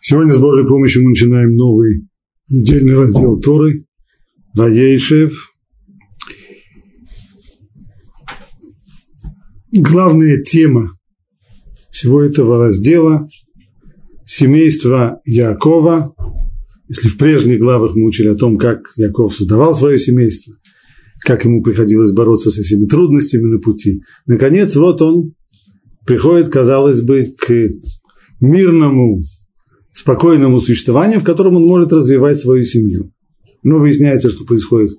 Сегодня с Божьей помощью мы начинаем новый недельный раздел Торы, Ваейшев. Главная тема всего этого раздела – семейство Якова. Если в прежних главах мы учили о том, как Яков создавал свое семейство, как ему приходилось бороться со всеми трудностями на пути, наконец, вот он приходит, казалось бы, к мирному спокойному существованию, в котором он может развивать свою семью. Но выясняется, что происходит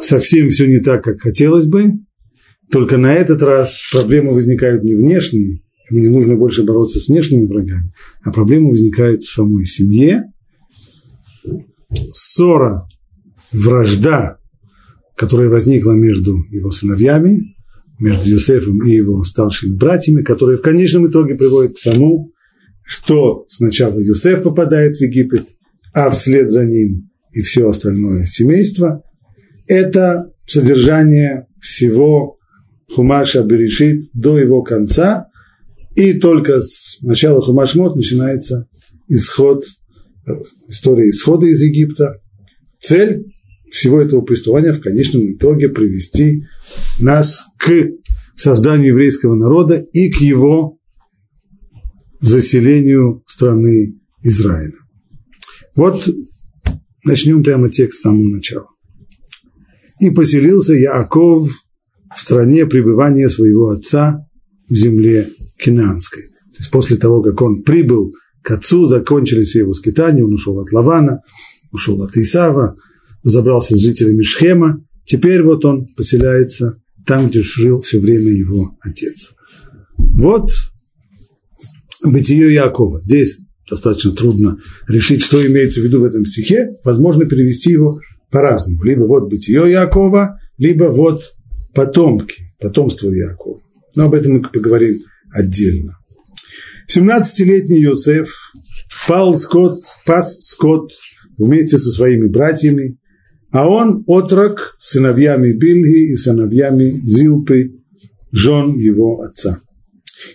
совсем все не так, как хотелось бы. Только на этот раз проблемы возникают не внешние, ему не нужно больше бороться с внешними врагами, а проблемы возникают в самой семье. Ссора, вражда, которая возникла между его сыновьями, между Юсефом и его старшими братьями, которая в конечном итоге приводит к тому, что сначала Юсеф попадает в Египет, а вслед за ним и все остальное семейство, это содержание всего Хумаша Берешит до его конца, и только с начала Хумашмот начинается исход, история исхода из Египта. Цель всего этого повествования в конечном итоге привести нас к созданию еврейского народа и к его заселению страны Израиля. Вот начнем прямо текст с самого начала. «И поселился Яаков в стране пребывания своего отца в земле Кинанской». То есть после того, как он прибыл к отцу, закончились все его скитания, он ушел от Лавана, ушел от Исава, забрался с жителями Шхема, теперь вот он поселяется там, где жил все время его отец. Вот бытие Якова. Здесь достаточно трудно решить, что имеется в виду в этом стихе. Возможно перевести его по-разному. Либо вот бытие Якова, либо вот потомки, потомство Якова. Но об этом мы поговорим отдельно. 17-летний Йосеф пал скот, пас скот вместе со своими братьями, а он отрок сыновьями Бильги и сыновьями Зилпы, жен его отца.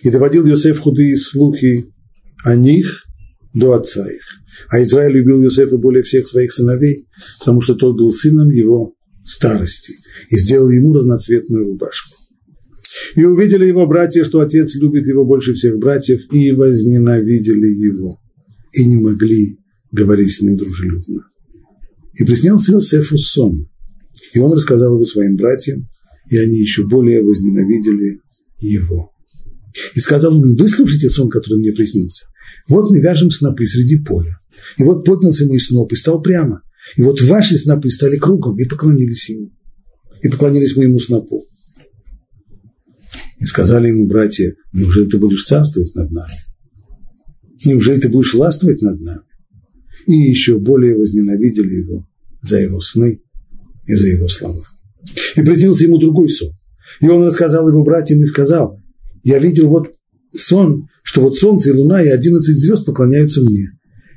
И доводил Йосеф худые слухи о них до отца их. А Израиль любил Йосефа более всех своих сыновей, потому что тот был сыном его старости, и сделал ему разноцветную рубашку. И увидели его братья, что отец любит его больше всех братьев, и возненавидели его, и не могли говорить с ним дружелюбно. И приснился Иосифу сон, и он рассказал его своим братьям, и они еще более возненавидели его. И сказал им, вы слушайте сон, который мне приснился. Вот мы вяжем снопы среди поля. И вот поднялся мой сноп и стал прямо. И вот ваши снопы стали кругом и поклонились ему. И поклонились моему снопу. И сказали ему братья, неужели ты будешь царствовать над нами? Неужели ты будешь властвовать над нами? И еще более возненавидели его за его сны и за его слова. И приснился ему другой сон. И он рассказал его братьям и сказал, я видел вот сон, что вот солнце и луна и одиннадцать звезд поклоняются мне.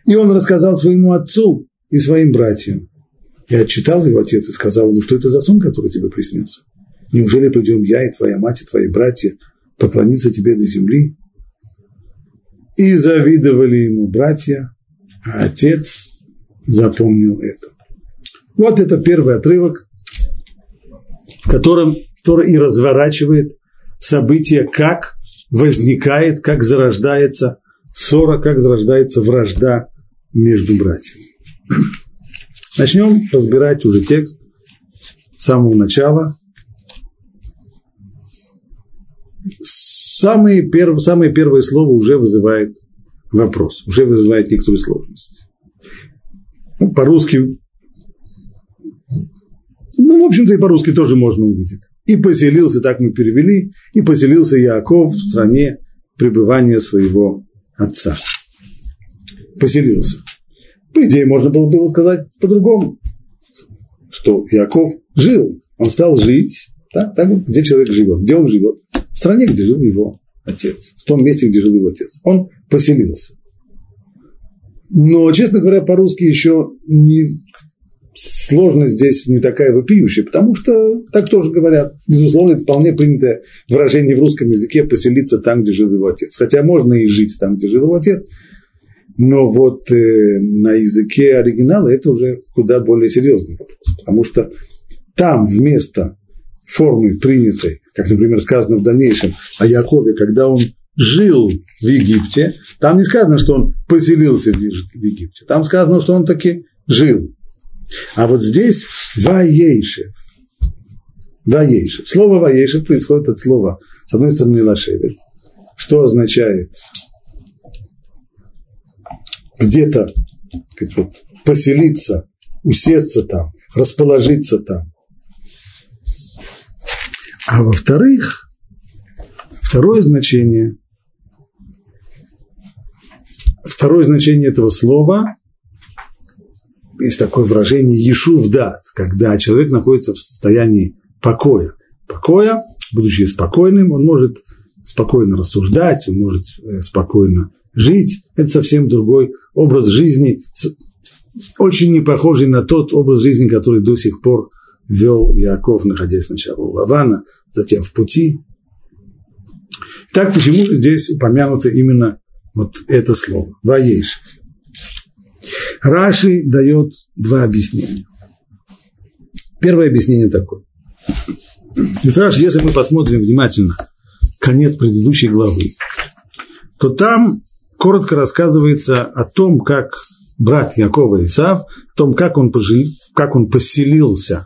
И он рассказал своему отцу и своим братьям. И отчитал его отец и сказал ему, что это за сон, который тебе приснился. Неужели придем я и твоя мать и твои братья поклониться тебе до земли? И завидовали ему братья, а отец запомнил это. Вот это первый отрывок, в котором Тора и разворачивает событие, как возникает, как зарождается ссора, как зарождается вражда между братьями. Начнем разбирать уже текст с самого начала. Самые, перв, самое первое слово уже вызывает вопрос, уже вызывает некоторую сложность. Ну, по-русски, ну, в общем-то, и по-русски тоже можно увидеть. И поселился, так мы перевели, и поселился Яков в стране пребывания своего отца. Поселился. По идее, можно было, было сказать по-другому, что Яков жил, он стал жить, да, так, где человек живет, где он живет, в стране, где жил его отец, в том месте, где жил его отец. Он поселился. Но, честно говоря, по-русски еще не, сложность здесь не такая вопиющая, потому что так тоже говорят. Безусловно, это вполне принятое выражение в русском языке поселиться там, где жил его отец. Хотя можно и жить там, где жил его отец. Но вот э, на языке оригинала это уже куда более серьезный вопрос, потому что там вместо формы принятой, как, например, сказано в дальнейшем о Якове, когда он жил в Египте, там не сказано, что он поселился в Египте, там сказано, что он таки жил. А вот здесь Ваейшев. Ваейшев. Слово Ваейшев происходит от слова, с одной стороны, Лашевет, что означает где-то вот, поселиться, усесться там, расположиться там. А во-вторых, второе значение, второе значение этого слова, есть такое выражение «ешув дат», когда человек находится в состоянии покоя. Покоя, будучи спокойным, он может спокойно рассуждать, он может э, спокойно жить. Это совсем другой образ жизни, очень не похожий на тот образ жизни, который до сих пор вел Яков, находясь сначала у Лавана, затем в пути. Так почему здесь упомянуто именно вот это слово – «Ваейшев». Раши дает два объяснения. Первое объяснение такое. Ведь Раши, если мы посмотрим внимательно конец предыдущей главы, то там коротко рассказывается о том, как брат Якова Исав, о том, как он, пожил, как он поселился,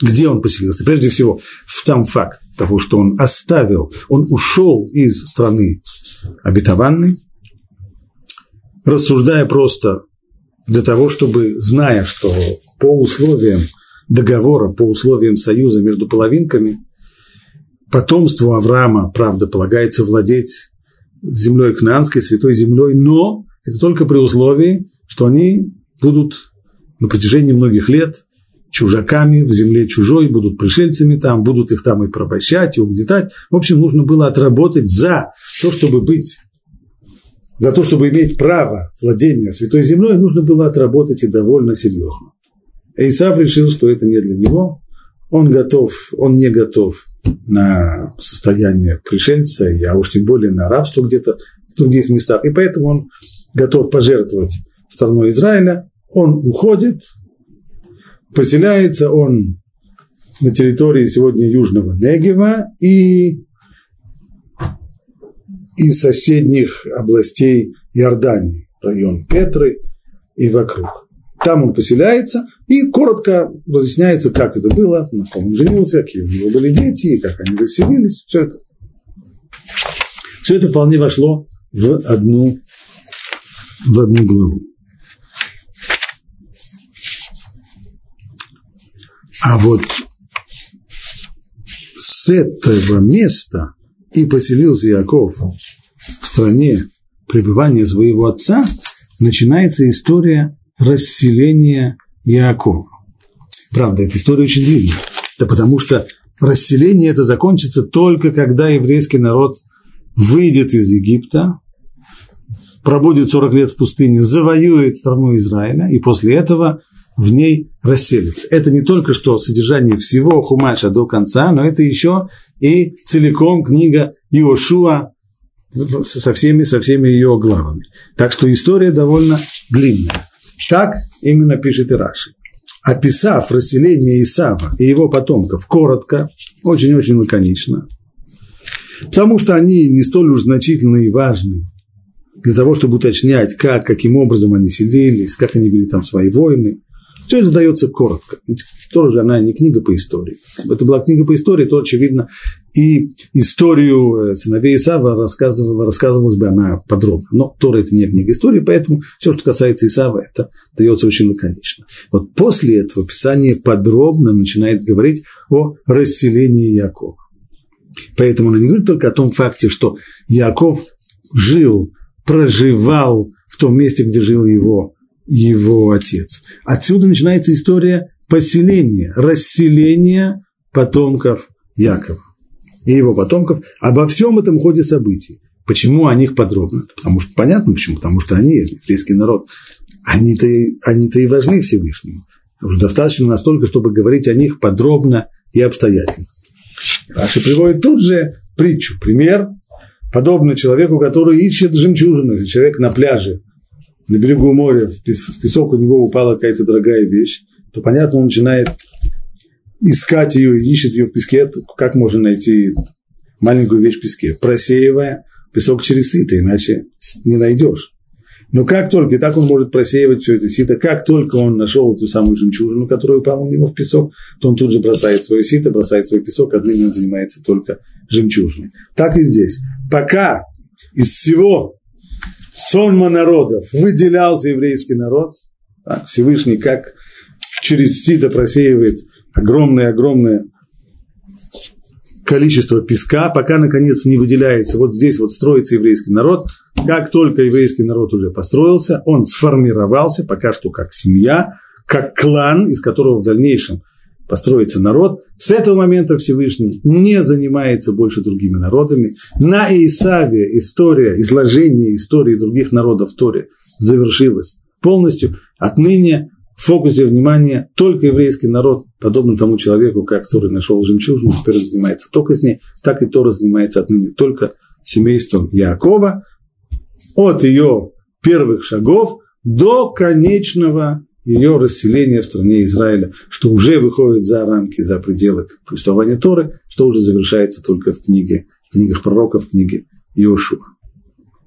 где он поселился. Прежде всего, в там факт того, что он оставил, он ушел из страны обетованной, рассуждая просто для того, чтобы, зная, что по условиям договора, по условиям союза между половинками, потомству Авраама, правда, полагается владеть землей Кнаанской, святой землей, но это только при условии, что они будут на протяжении многих лет чужаками в земле чужой, будут пришельцами там, будут их там и порабощать, и угнетать. В общем, нужно было отработать за то, чтобы быть, за то, чтобы иметь право владения святой землей, нужно было отработать и довольно серьезно. Исав решил, что это не для него, он готов, он не готов на состояние пришельца, а уж тем более на рабство где-то в других местах. И поэтому он готов пожертвовать страной Израиля. Он уходит, поселяется он на территории сегодня Южного Негева и, и соседних областей Иордании, район Петры и вокруг. Там он поселяется, и коротко разъясняется, как это было, на ком он женился, какие у него были дети, как они расселились, все это. Все это вполне вошло в одну, в одну главу. А вот с этого места и поселился Яков в стране пребывания своего отца, начинается история расселения Иакова. Правда, эта история очень длинная. Да потому что расселение это закончится только когда еврейский народ выйдет из Египта, пробудет 40 лет в пустыне, завоюет страну Израиля, и после этого в ней расселится. Это не только что содержание всего Хумаша до конца, но это еще и целиком книга Иошуа со всеми, со всеми ее главами. Так что история довольно длинная. Так именно пишет и. Описав расселение Исава и его потомков коротко, очень-очень лаконично, потому что они не столь уж значительны и важны для того, чтобы уточнять, как, каким образом они селились, как они вели там свои войны. Все это дается коротко. Ведь тоже она не книга по истории. Это была книга по истории, то, очевидно, и историю э, сыновей Исава рассказывала, рассказывалась бы она подробно. Но Тора – это не книга истории, поэтому все, что касается Исава, это дается очень лаконично. Вот после этого Писание подробно начинает говорить о расселении Якова. Поэтому она не говорит только о том факте, что Яков жил, проживал в том месте, где жил его, его отец. Отсюда начинается история поселения, расселения потомков Якова и его потомков обо всем этом ходе событий. Почему о них подробно? Потому что понятно почему, потому что они, еврейский народ, они-то, они-то и важны Всевышнему. Уже достаточно настолько, чтобы говорить о них подробно и обстоятельно. Раши приводит тут же притчу, пример, подобный человеку, который ищет жемчужину. Человек на пляже на берегу моря, в песок у него упала какая-то дорогая вещь, то, понятно, он начинает искать ее, ищет ее в песке, как можно найти маленькую вещь в песке, просеивая песок через сито, иначе не найдешь. Но как только, и так он может просеивать все это сито, как только он нашел эту самую жемчужину, которая упала у него в песок, то он тут же бросает свое сито, бросает свой песок, отныне он занимается только жемчужиной. Так и здесь. Пока из всего сонма народов выделялся еврейский народ, так, Всевышний как через сито просеивает огромное-огромное количество песка, пока, наконец, не выделяется. Вот здесь вот строится еврейский народ. Как только еврейский народ уже построился, он сформировался, пока что как семья, как клан, из которого в дальнейшем построится народ. С этого момента Всевышний не занимается больше другими народами. На Исаве история, изложение истории других народов в Торе завершилась полностью. Отныне в фокусе внимания только еврейский народ, подобно тому человеку, как который нашел жемчужину, теперь он занимается только с ней, так и Тора занимается отныне только семейством Якова, от ее первых шагов до конечного ее расселения в стране Израиля, что уже выходит за рамки, за пределы повествования Торы, что уже завершается только в книге, в книгах пророков, в книге Иошуа.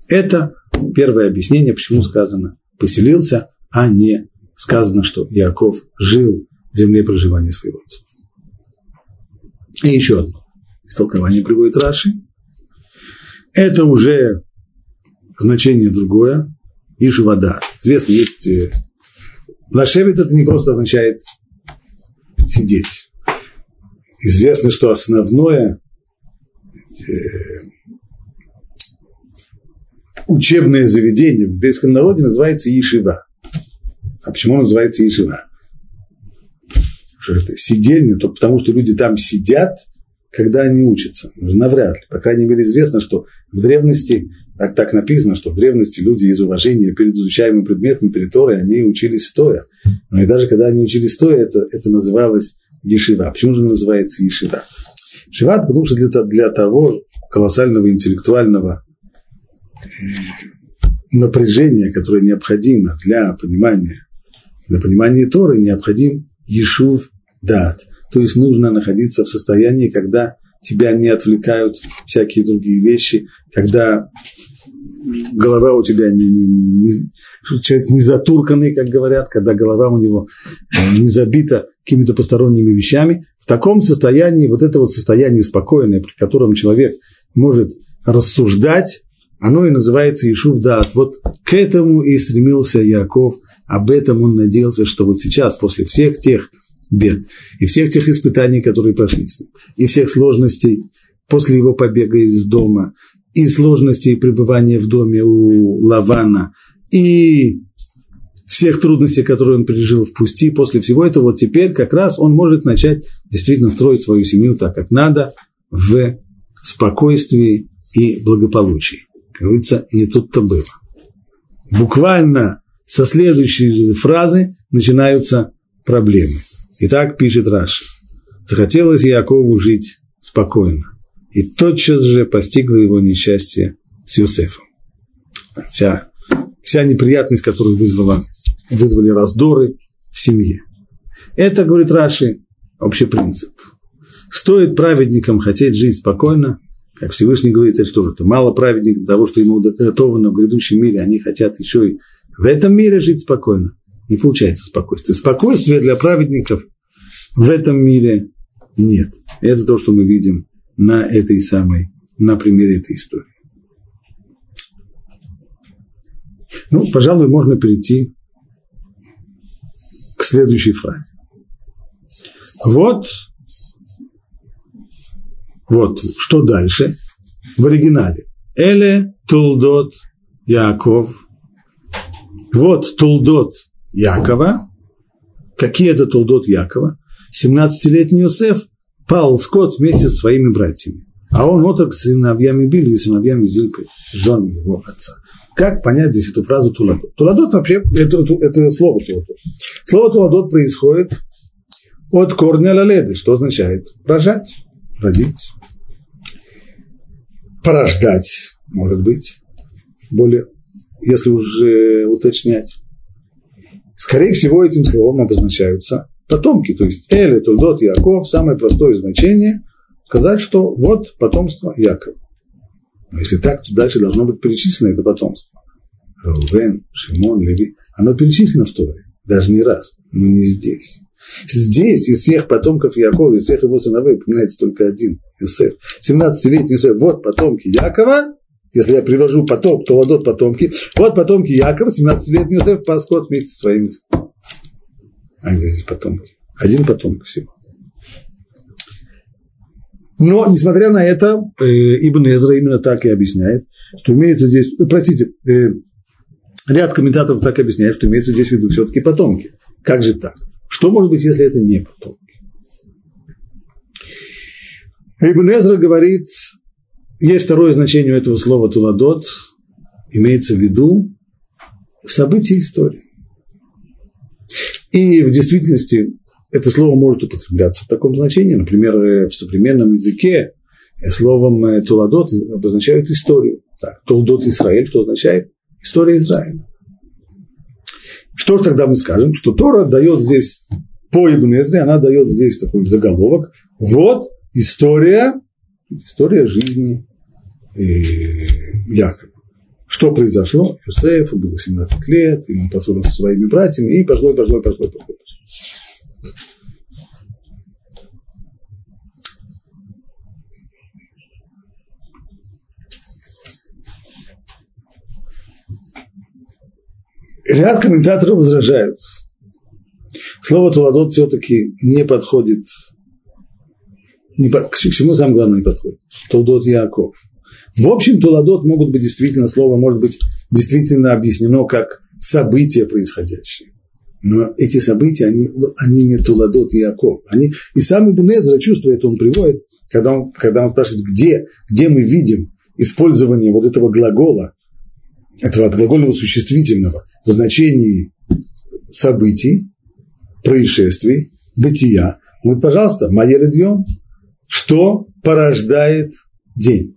Это первое объяснение, почему сказано «поселился», а не сказано, что Яков жил в земле проживания своего отцов. И еще одно истолкование приводит Раши. Это уже значение другое. Ишевада. Известно, есть... Лашевит это не просто означает сидеть. Известно, что основное э, учебное заведение в еврейском народе называется Ишива. А почему называется Ешива? Что это сидельня, только потому что люди там сидят, когда они учатся. Навряд ли. По крайней мере, известно, что в древности, так, так написано, что в древности люди из уважения перед изучаемым предметом, перед Торой, они учились стоя. Но и даже когда они учились стоя, это, это называлось Ешива. Почему же называется Ешива? Ешива, потому что для, для того колоссального интеллектуального э, напряжения, которое необходимо для понимания для понимания Торы необходим Ешув Дат. То есть нужно находиться в состоянии, когда тебя не отвлекают всякие другие вещи, когда голова у тебя не, не, не, человек не затурканный, как говорят, когда голова у него не забита какими-то посторонними вещами. В таком состоянии, вот это вот состояние спокойное, при котором человек может рассуждать, оно и называется Ишув Дат. Вот к этому и стремился Яков, об этом он надеялся, что вот сейчас, после всех тех бед и всех тех испытаний, которые прошли с ним, и всех сложностей после его побега из дома, и сложностей пребывания в доме у Лавана, и всех трудностей, которые он пережил в пути, после всего этого, вот теперь как раз он может начать действительно строить свою семью так, как надо, в спокойствии и благополучии. Как говорится, не тут-то было. Буквально со следующей фразы начинаются проблемы. Итак, пишет Раша. Захотелось Якову жить спокойно. И тотчас же постигло его несчастье с Юсефом. Вся, вся неприятность, которую вызвала, вызвали раздоры в семье. Это, говорит Раши, общий принцип. Стоит праведникам хотеть жить спокойно, как Всевышний говорит, это что же, это мало праведников того, что ему уготовано в грядущем мире, они хотят еще и в этом мире жить спокойно. Не получается спокойствие. Спокойствия для праведников в этом мире нет. Это то, что мы видим на этой самой, на примере этой истории. Ну, пожалуй, можно перейти к следующей фразе. Вот, вот, что дальше в оригинале. Эле Тулдот Яков вот Тулдот Якова. Какие это Тулдот Якова? 17-летний Йосеф пал скот вместе со своими братьями. А он отрок с сыновьями Били и сыновьями Зильпы, жены его отца. Как понять здесь эту фразу Туладот? Туладот вообще, это, это слово Туладот. Слово Туладот происходит от корня лаледы, что означает рожать, родить, порождать, может быть, более если уже уточнять. Скорее всего, этим словом обозначаются потомки, то есть Эли, Тульдот, Яков, самое простое значение – сказать, что вот потомство Якова. Но если так, то дальше должно быть перечислено это потомство. Рувен, Шимон, Леви. Оно перечислено в Торе, даже не раз, но не здесь. Здесь из всех потомков Якова, из всех его сыновей упоминается только один, Иосиф. 17-летний Иосиф, вот потомки Якова, если я привожу потом, то ладот потомки, вот потомки Якова, 17-летний Иосиф пас скот вместе со своими. Где здесь потомки? Один потомок всего. Но, несмотря на это, э, Ибн Эзра именно так и объясняет, что имеется здесь, э, простите, э, ряд комментаторов так объясняет, что имеется здесь в виду все-таки потомки. Как же так? Что может быть, если это не потомки? Ибн Эзра говорит, есть второе значение у этого слова «туладот», имеется в виду события истории. И в действительности это слово может употребляться в таком значении. Например, в современном языке словом «туладот» обозначают историю. Так, «Толдот Израиль», что означает история Израиля. Что же тогда мы скажем? Что Тора дает здесь по Ибн она дает здесь такой заголовок. Вот история, история жизни э, Якова. Что произошло? Иосифу было 17 лет, и он поссорился со своими братьями, и пошло, и пошло, пошло, пошло. Ряд комментаторов возражают. Слово Туладот все-таки не подходит. Не по, к чему самое главное не подходит? Туладот Яков. В общем, Туладот могут быть действительно, слово может быть действительно объяснено как события происходящие. Но эти события, они, они не Туладот Яков. Они, и сам Ибн чувствует, он приводит, когда он, когда он спрашивает, где, где мы видим использование вот этого глагола этого глагольного существительного в значении событий, происшествий, бытия. Вот, пожалуйста, моя ледьем, что порождает день?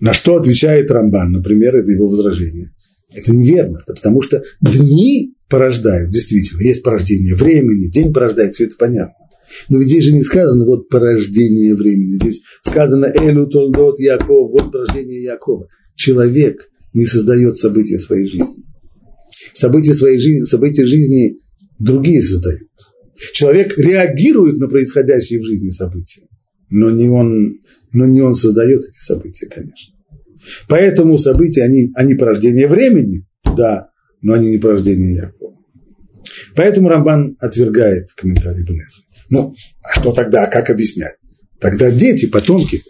На что отвечает Рамбан, например, это его возражение. Это неверно, это потому что дни порождают, действительно, есть порождение времени, день порождает, все это понятно. Но ведь здесь же не сказано вот порождение времени, здесь сказано Элю Толдот Яков, вот порождение Якова человек не создает события своей жизни. События своей жизни, события жизни другие создают. Человек реагирует на происходящие в жизни события, но не он, но не он создает эти события, конечно. Поэтому события, они, они порождение времени, да, но они не порождение Якова. Поэтому Рамбан отвергает комментарий Бенеза. Ну, а что тогда, как объяснять? Тогда дети, потомки,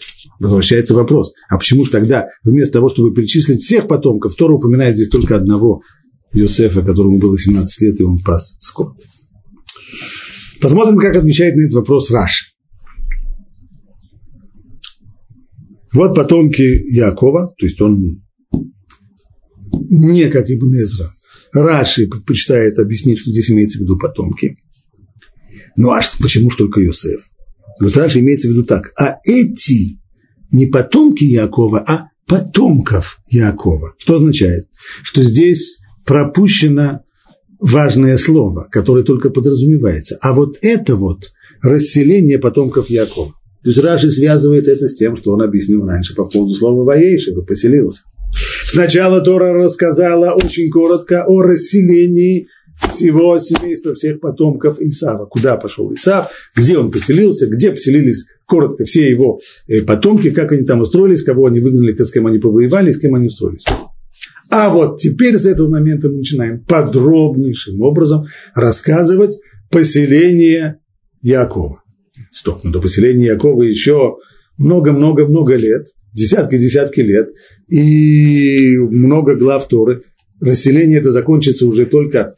возвращается вопрос, а почему же тогда вместо того, чтобы перечислить всех потомков, Тора упоминает здесь только одного Иосифа, которому было 17 лет, и он пас скот. Посмотрим, как отвечает на этот вопрос Раши. Вот потомки Якова, то есть он не как Ибн Эзра. Раши предпочитает объяснить, что здесь имеется в виду потомки. Ну а почему же только Иосиф? Вот Раши имеется в виду так. А эти не потомки Якова, а потомков Якова. Что означает? Что здесь пропущено важное слово, которое только подразумевается. А вот это вот расселение потомков Якова. То есть Раши связывает это с тем, что он объяснил раньше по поводу слова «воейшего», «поселился». Сначала Тора рассказала очень коротко о расселении всего семейства, всех потомков Исава. Куда пошел Исав, где он поселился, где поселились коротко все его э, потомки, как они там устроились, кого они выгнали, с кем они повоевали, с кем они устроились. А вот теперь с этого момента мы начинаем подробнейшим образом рассказывать поселение Якова. Стоп, но до поселения Якова еще много-много-много лет, десятки-десятки лет, и много глав Торы. Расселение это закончится уже только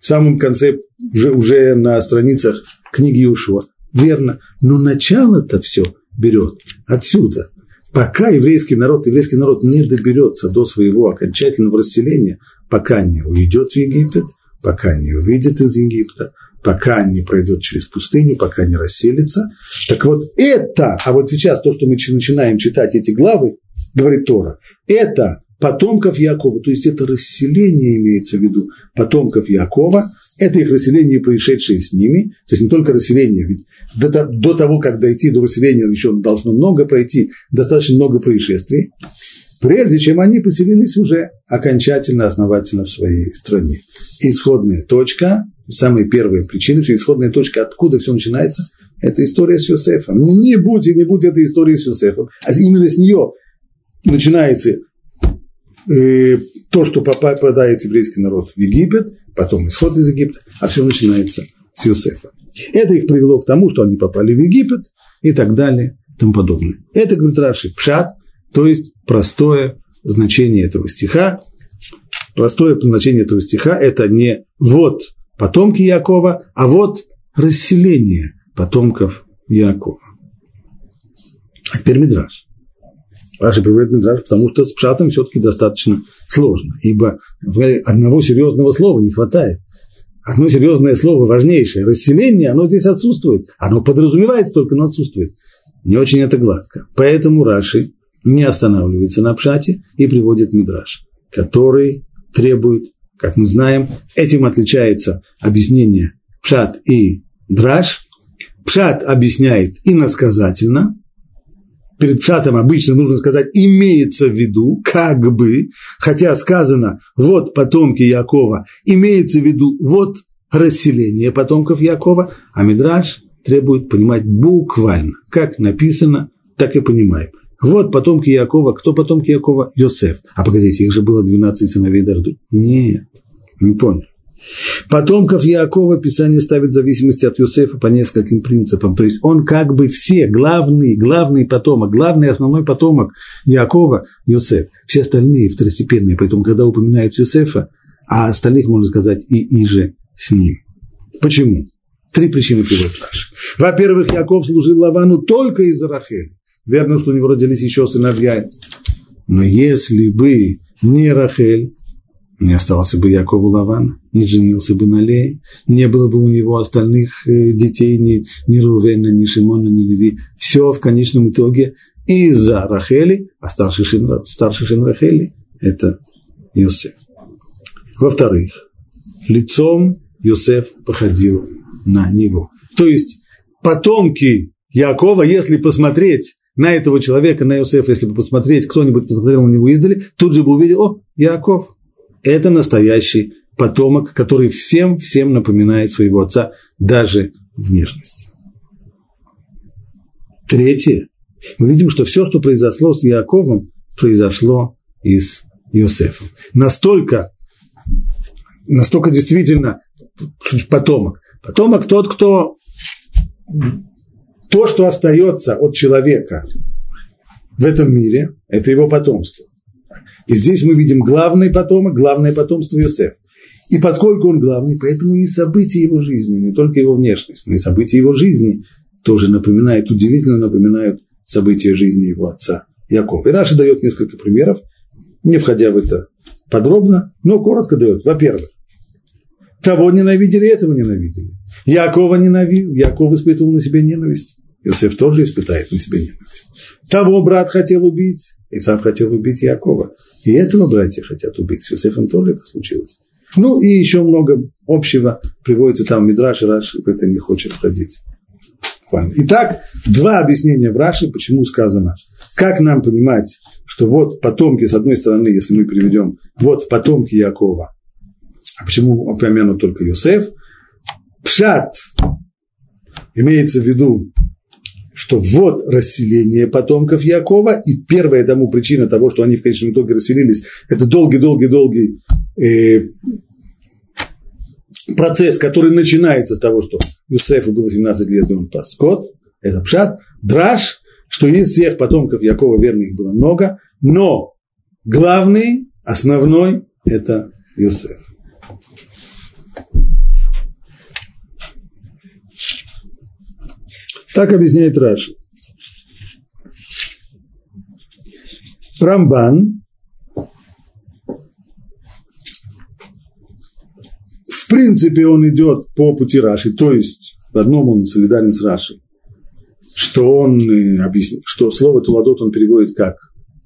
в самом конце, уже, уже на страницах книги Ушуа. Верно. Но начало-то все берет отсюда. Пока еврейский народ, еврейский народ не доберется до своего окончательного расселения, пока не уйдет в Египет, пока не выйдет из Египта, пока не пройдет через пустыню, пока не расселится. Так вот это, а вот сейчас то, что мы начинаем читать эти главы, говорит Тора, это потомков Якова. То есть это расселение имеется в виду потомков Якова, это их расселение, происшедшее с ними, то есть не только расселение, ведь до, до того, как дойти до расселения, еще должно много пройти, достаточно много происшествий, прежде чем они поселились уже окончательно, основательно в своей стране. Исходная точка, самая первая причина, что исходная точка, откуда все начинается, это история с Йосефом. Не будь и не будь этой истории с Йосефом, а именно с нее начинается э, то, что попадает еврейский народ в Египет, потом исход из Египта, а все начинается с Йосефа. Это их привело к тому, что они попали в Египет и так далее и тому подобное. Это, говорит Раши, пшат, то есть простое значение этого стиха. Простое значение этого стиха – это не вот потомки Якова, а вот расселение потомков Якова. А теперь Мидраш. Раши приводит Мидраш, потому что с пшатом все-таки достаточно сложно, ибо одного серьезного слова не хватает. Одно серьезное слово важнейшее. Расселение, оно здесь отсутствует. Оно подразумевается только, но отсутствует. Не очень это гладко. Поэтому Раши не останавливается на пшате и приводит Мидраш, который требует, как мы знаем, этим отличается объяснение пшат и драш. Пшат объясняет иносказательно, перед пшатом обычно нужно сказать «имеется в виду», как бы, хотя сказано «вот потомки Якова», имеется в виду «вот расселение потомков Якова», а Мидраш требует понимать буквально, как написано, так и понимаем. Вот потомки Якова. Кто потомки Якова? Йосеф. А погодите, их же было 12 сыновей Дарду. Нет, не понял. Потомков Якова Писание ставит в зависимости от Юсефа по нескольким принципам. То есть он как бы все, главный, главный потомок, главный основной потомок Якова – Юсеф. Все остальные второстепенные. Поэтому, когда упоминают Юсефа, а остальных, можно сказать, и иже с ним. Почему? Три причины приводит Раш. Во-первых, Яков служил Лавану только из-за Рахели. Верно, что у него родились еще сыновья. Но если бы не Рахель, не остался бы Яков Лаван, не женился бы на Лее, не было бы у него остальных э, детей, ни, ни Рувена, ни Шимона, ни Леви. Все в конечном итоге из-за Рахели, а старший сын, старший сын Рахели – это Йосеф. Во-вторых, лицом Йосеф походил на него. То есть потомки Якова, если посмотреть на этого человека, на Иосифа, если бы посмотреть, кто-нибудь посмотрел на него издали, тут же бы увидел, о, Яков. Это настоящий потомок, который всем-всем напоминает своего отца, даже внешность. Третье. Мы видим, что все, что произошло с Яковом, произошло из Иосифа. Настолько, настолько действительно потомок. Потомок тот, кто то, что остается от человека в этом мире, это его потомство. И здесь мы видим главный потомок, главное потомство Иосиф. И поскольку он главный, поэтому и события его жизни, не только его внешность, но и события его жизни тоже напоминают, удивительно напоминают события жизни его отца Якова. И Раша дает несколько примеров, не входя в это подробно, но коротко дает. Во-первых, того ненавидели, этого ненавидели. Якова ненавидел, Яков испытывал на себе ненависть. Иосиф тоже испытает на себе ненависть. Того брат хотел убить, Исав хотел убить Якова. И этого братья хотят убить. С Иосифом тоже это случилось. Ну и еще много общего приводится там Мидраш, и Раш в это не хочет входить. Итак, два объяснения в Раши, почему сказано. Как нам понимать, что вот потомки, с одной стороны, если мы переведем, вот потомки Якова, а почему упомянут только Йосеф? Пшат имеется в виду что вот расселение потомков Якова, и первая тому причина того, что они в конечном итоге расселились, это долгий-долгий-долгий э, процесс, который начинается с того, что Юсефу было 17 лет, и он пас скот, это пшат, драж, что из всех потомков Якова верных было много, но главный, основной – это Юсеф. Так объясняет Раши. Рамбан в принципе он идет по пути Раши, то есть в одном он солидарен с Раши, что он э, объяснит, что слово Туладот он переводит как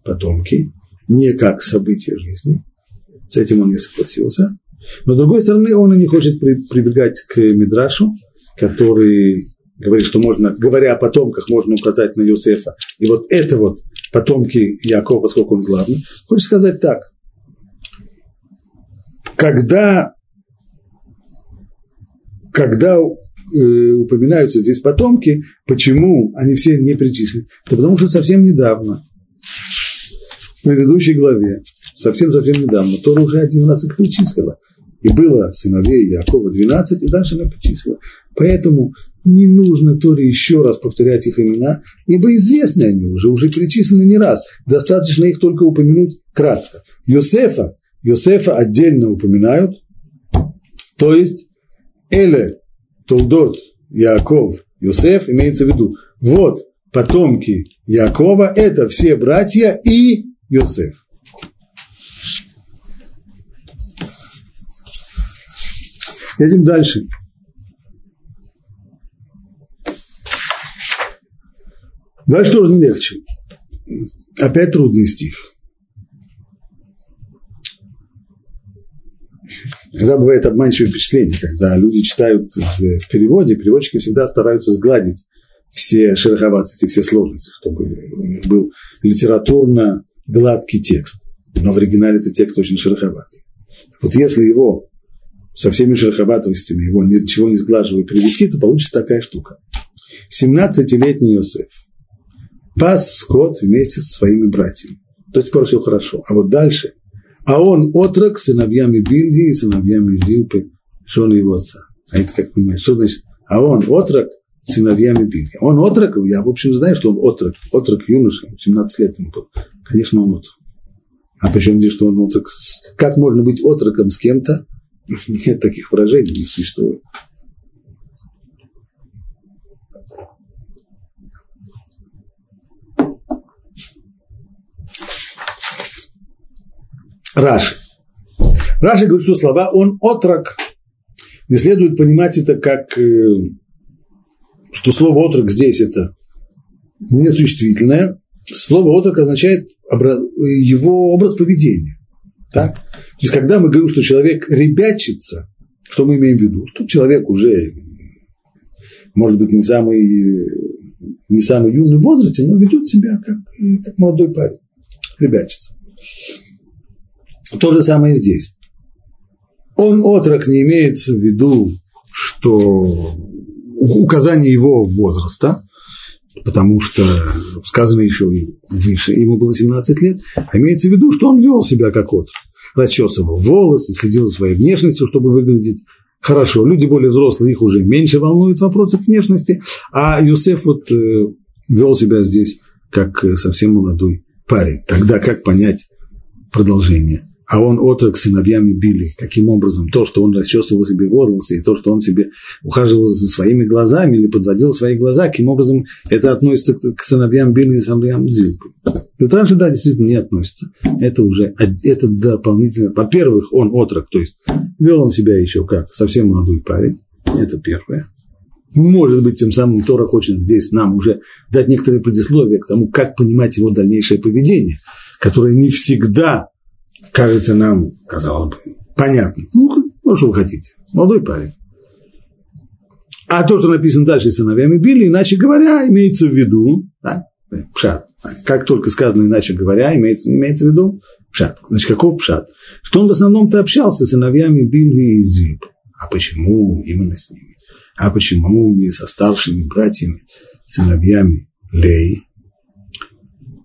потомки, не как событие жизни. С этим он не согласился. Но, с другой стороны, он и не хочет прибегать к Мидрашу, который говорит, что можно, говоря о потомках, можно указать на Юсефа. И вот это вот потомки Якова, поскольку он главный, хочет сказать так. Когда, когда э, упоминаются здесь потомки, почему они все не причислены? Да потому что совсем недавно, в предыдущей главе, совсем-совсем недавно, Тора уже один раз их причислила. И было сыновей Якова 12, и дальше она причислила. Поэтому не нужно Торе еще раз повторять их имена, ибо известны они уже, уже перечислены не раз. Достаточно их только упомянуть кратко. Йосефа, Йосефа отдельно упоминают, то есть Эле, Толдот, Яков, Йосеф имеется в виду. Вот потомки Якова – это все братья и Йосеф. Едем дальше. Дальше тоже не легче. Опять трудный стих. Иногда бывает обманчивое впечатление, когда люди читают в, переводе, переводчики всегда стараются сгладить все шероховатости, все сложности, чтобы у них был литературно гладкий текст. Но в оригинале этот текст очень шероховатый. Вот если его со всеми шероховатостями его ничего не сглаживая привести, то получится такая штука. 17-летний Иосиф пас скот вместе со своими братьями. То есть, все хорошо. А вот дальше. А он отрок сыновьями Бильги и сыновьями Зилпы, жены его отца. А это как понимаешь, что значит? А он отрок сыновьями Бильги. Он отрок, я в общем знаю, что он отрок, отрок юноша, 17 лет ему было. Конечно, он отрок. А причем здесь, что он отрок? Как можно быть отроком с кем-то, Нет таких выражений, не существует. Раши. Раши говорит, что слова «он отрок». Не следует понимать это как, э, что слово «отрок» здесь это несуществительное. Слово «отрок» означает его образ поведения. Так? То есть, когда мы говорим, что человек ребячится, что мы имеем в виду? Что человек уже, может быть, не самый, не самый юный в возрасте, но ведет себя как, как молодой парень, ребячится. То же самое здесь. Он отрок не имеется в виду, что указание его возраста, потому что сказано еще выше, ему было 17 лет, а имеется в виду, что он вел себя как отрок расчесывал волосы, следил за своей внешностью, чтобы выглядеть хорошо. Люди более взрослые, их уже меньше волнуют вопросы внешности, а Юсеф вот э, вел себя здесь как э, совсем молодой парень. Тогда как понять продолжение? А он отрок сыновьями били. Каким образом? То, что он расчесывал себе волосы, и то, что он себе ухаживал за своими глазами или подводил свои глаза, каким образом это относится к сыновьям били и сыновьям зилпы. Раньше, да, действительно не относится. Это уже, это дополнительно. Во-первых, он отрок, то есть вел он себя еще как совсем молодой парень. Это первое. Может быть, тем самым Тора хочет здесь нам уже дать некоторые предисловия к тому, как понимать его дальнейшее поведение, которое не всегда кажется нам, казалось бы, понятно. Ну, ну, что вы хотите, молодой парень. А то, что написано дальше, сыновьями били, иначе говоря, имеется в виду, да, пшат. Как только сказано иначе говоря, имеется, имеется в виду пшат. Значит, каков пшат? Что он в основном-то общался с сыновьями Били и Зильб. А почему именно с ними? А почему не со старшими братьями, сыновьями Леи?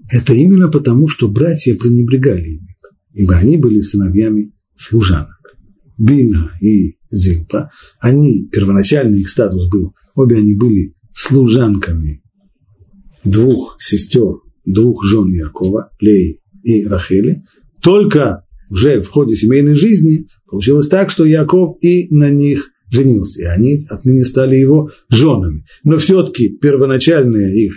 Это именно потому, что братья пренебрегали ими ибо они были сыновьями служанок. Бина и Зильпа, они, первоначальный их статус был, обе они были служанками двух сестер, двух жен Якова, Леи и Рахели, только уже в ходе семейной жизни получилось так, что Яков и на них женился, и они отныне стали его женами. Но все-таки первоначальное их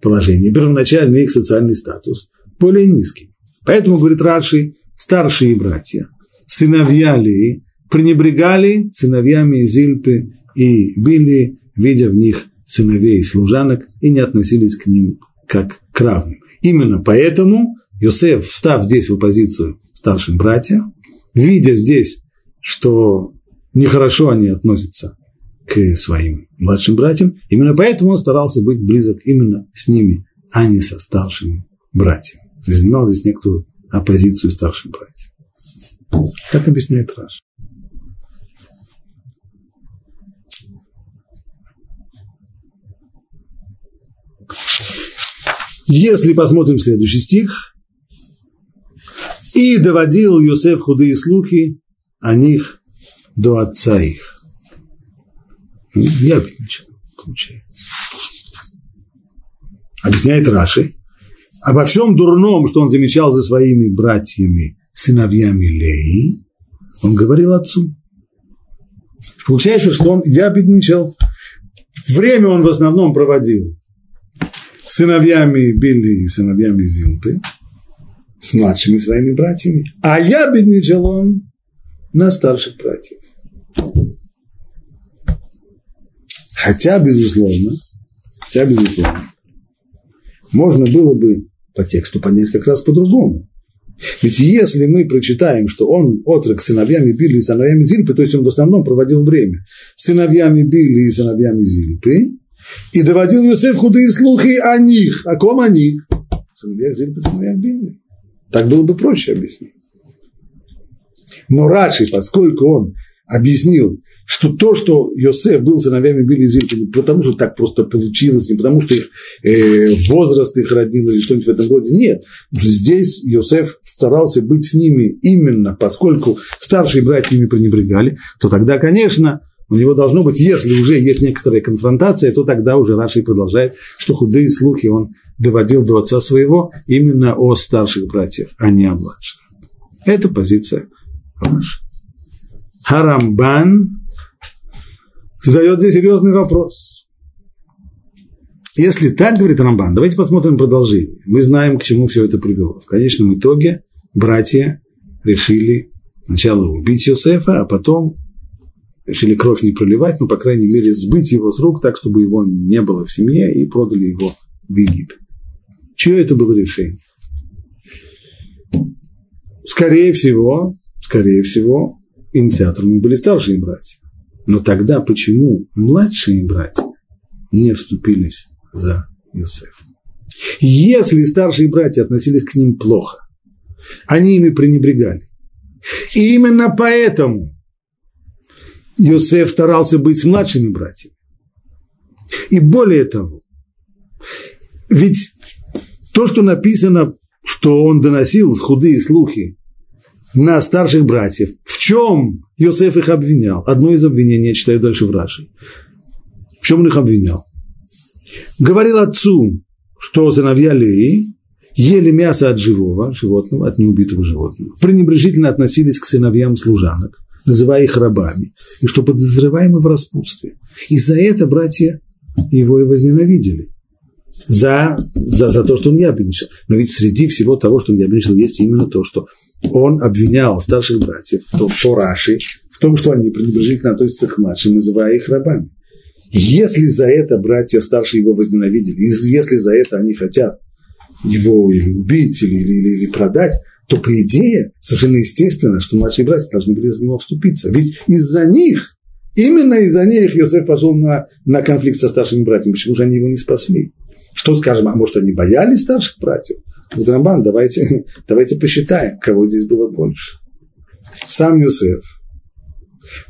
положение, первоначальный их социальный статус более низкий. Поэтому, говорит Раши, старшие братья, сыновья Лии, пренебрегали сыновьями Зильпы и Били, видя в них сыновей служанок, и не относились к ним как к равным. Именно поэтому Йосеф, встав здесь в оппозицию старшим братьям, видя здесь, что нехорошо они относятся к своим младшим братьям, именно поэтому он старался быть близок именно с ними, а не со старшими братьями. Занимал здесь некоторую оппозицию старшим братьям. Так объясняет Раш. Если посмотрим следующий стих, и доводил Юсеф худые слухи о них до отца их. Я ничего получается. Объясняет Раши, обо всем дурном, что он замечал за своими братьями, сыновьями Леи, он говорил отцу. Получается, что он ябедничал. Время он в основном проводил сыновьями Билли и сыновьями Зилпы, с младшими своими братьями, а я бедничал он на старших братьев. Хотя, безусловно, хотя, безусловно, можно было бы по тексту понять как раз по-другому. Ведь если мы прочитаем, что он отрок сыновьями Билли и сыновьями Зильпы, то есть он в основном проводил время сыновьями Билли и сыновьями Зильпы, и доводил Йосеф худые слухи о них. О ком о них? Сыновьях Зильпы, сыновьях Билли. Так было бы проще объяснить. Но Раши, поскольку он объяснил, что то, что Йосеф был сыновьями Билли Зильпа, не потому, что так просто получилось, не потому, что их э, возраст их роднил или что-нибудь в этом роде. Нет. Здесь Йосеф старался быть с ними именно, поскольку старшие братья ими пренебрегали, то тогда, конечно, у него должно быть, если уже есть некоторая конфронтация, то тогда уже Раши продолжает, что худые слухи он доводил до отца своего именно о старших братьях, а не о младших. Это позиция Раши. Харамбан задает здесь серьезный вопрос. Если так, говорит Рамбан, давайте посмотрим продолжение. Мы знаем, к чему все это привело. В конечном итоге братья решили сначала убить Йосефа, а потом решили кровь не проливать, но, по крайней мере, сбыть его с рук так, чтобы его не было в семье, и продали его в Египет. Чье это было решение? Скорее всего, скорее всего, инициаторами были старшие братья. Но тогда почему младшие братья не вступились за Иосифа? Если старшие братья относились к ним плохо, они ими пренебрегали. И именно поэтому Иосиф старался быть с младшими братьями. И более того, ведь то, что написано, что он доносил худые слухи на старших братьев, в чем Иосиф их обвинял? Одно из обвинений, я читаю дальше в Раши. В чем он их обвинял? Говорил отцу, что сыновья Леи ели мясо от живого животного, от неубитого животного, пренебрежительно относились к сыновьям служанок, называя их рабами, и что подозреваемы в распутстве. И за это братья его и возненавидели. За, за, за то, что он ябедничал. Но ведь среди всего того, что он ябедничал, есть именно то, что он обвинял старших братьев, то, по Раши, в том, что они пренебрежительно относятся к младшим, называя их рабами. Если за это братья старшие его возненавидели, если за это они хотят его или убить, или, или, или, или продать, то, по идее, совершенно естественно, что младшие братья должны были за него вступиться. Ведь из-за них, именно из-за них Йосеф пошел на, на конфликт со старшими братьями. Почему же они его не спасли? Что скажем, а может, они боялись старших братьев? Вот Рамбан, давайте, давайте посчитаем, кого здесь было больше. Сам Йосеф.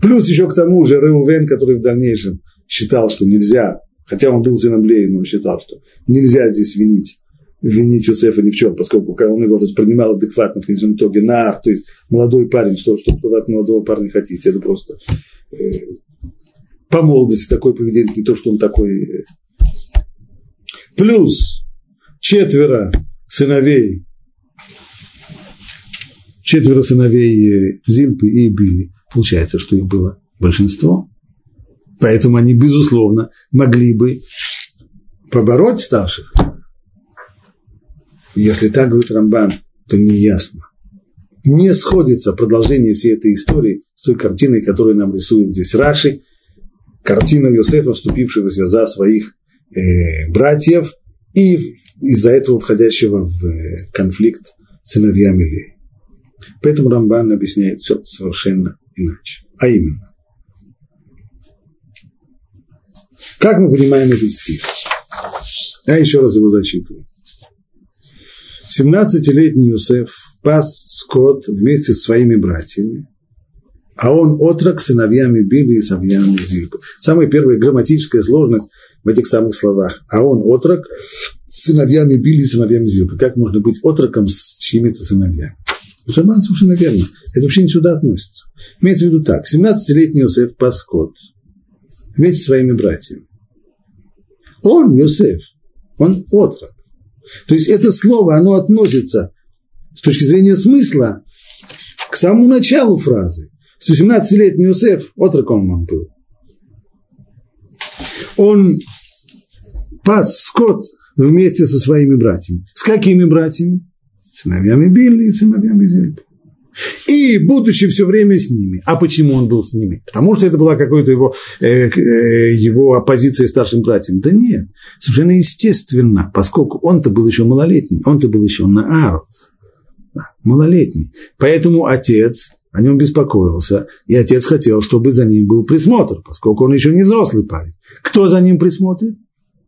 Плюс еще к тому же Реувен, который в дальнейшем считал, что нельзя, хотя он был сыном но считал, что нельзя здесь винить винить Юсефа ни в чем, поскольку он его воспринимал адекватно в конечном итоге нар, то есть молодой парень, что, что вы от молодого парня хотите, это просто э, по молодости такое поведение, не то, что он такой. Э. Плюс четверо сыновей, четверо сыновей э, Зильпы и Били. Получается, что их было большинство. Поэтому они, безусловно, могли бы побороть старших. Если так говорит Рамбан, то неясно. Не сходится продолжение всей этой истории с той картиной, которую нам рисует здесь Раши, картина Йосефа, вступившегося за своих э, братьев и из-за этого входящего в э, конфликт сыновьями Леи. Поэтому Рамбан объясняет все совершенно иначе. А именно, как мы понимаем этот стих? Я еще раз его зачитываю. 17-летний Юсеф пас скот вместе с своими братьями, а он отрок сыновьями Били и сыновьями Зильпы. Самая первая грамматическая сложность в этих самых словах. А он отрок сыновьями Били сыновьями Зильпы. Как можно быть отроком с чьими-то сыновьями? Рамбан совершенно верно. Это вообще не сюда относится. Имеется в виду так. 17-летний Йосеф Паскот вместе с своими братьями. Он, Йосеф, он отрок. То есть это слово, оно относится с точки зрения смысла к самому началу фразы. 17-летний Йосеф, отроком он был. Он пас скот вместе со своими братьями. С какими братьями? Сыновьями Билли и сыновьями Зильпы. И будучи все время с ними. А почему он был с ними? Потому что это была какая-то его, э, э, его оппозиция старшим братьям. Да нет, совершенно естественно, поскольку он-то был еще малолетний, он-то был еще на Ару, малолетний. Поэтому отец о нем беспокоился, и отец хотел, чтобы за ним был присмотр, поскольку он еще не взрослый парень. Кто за ним присмотрит?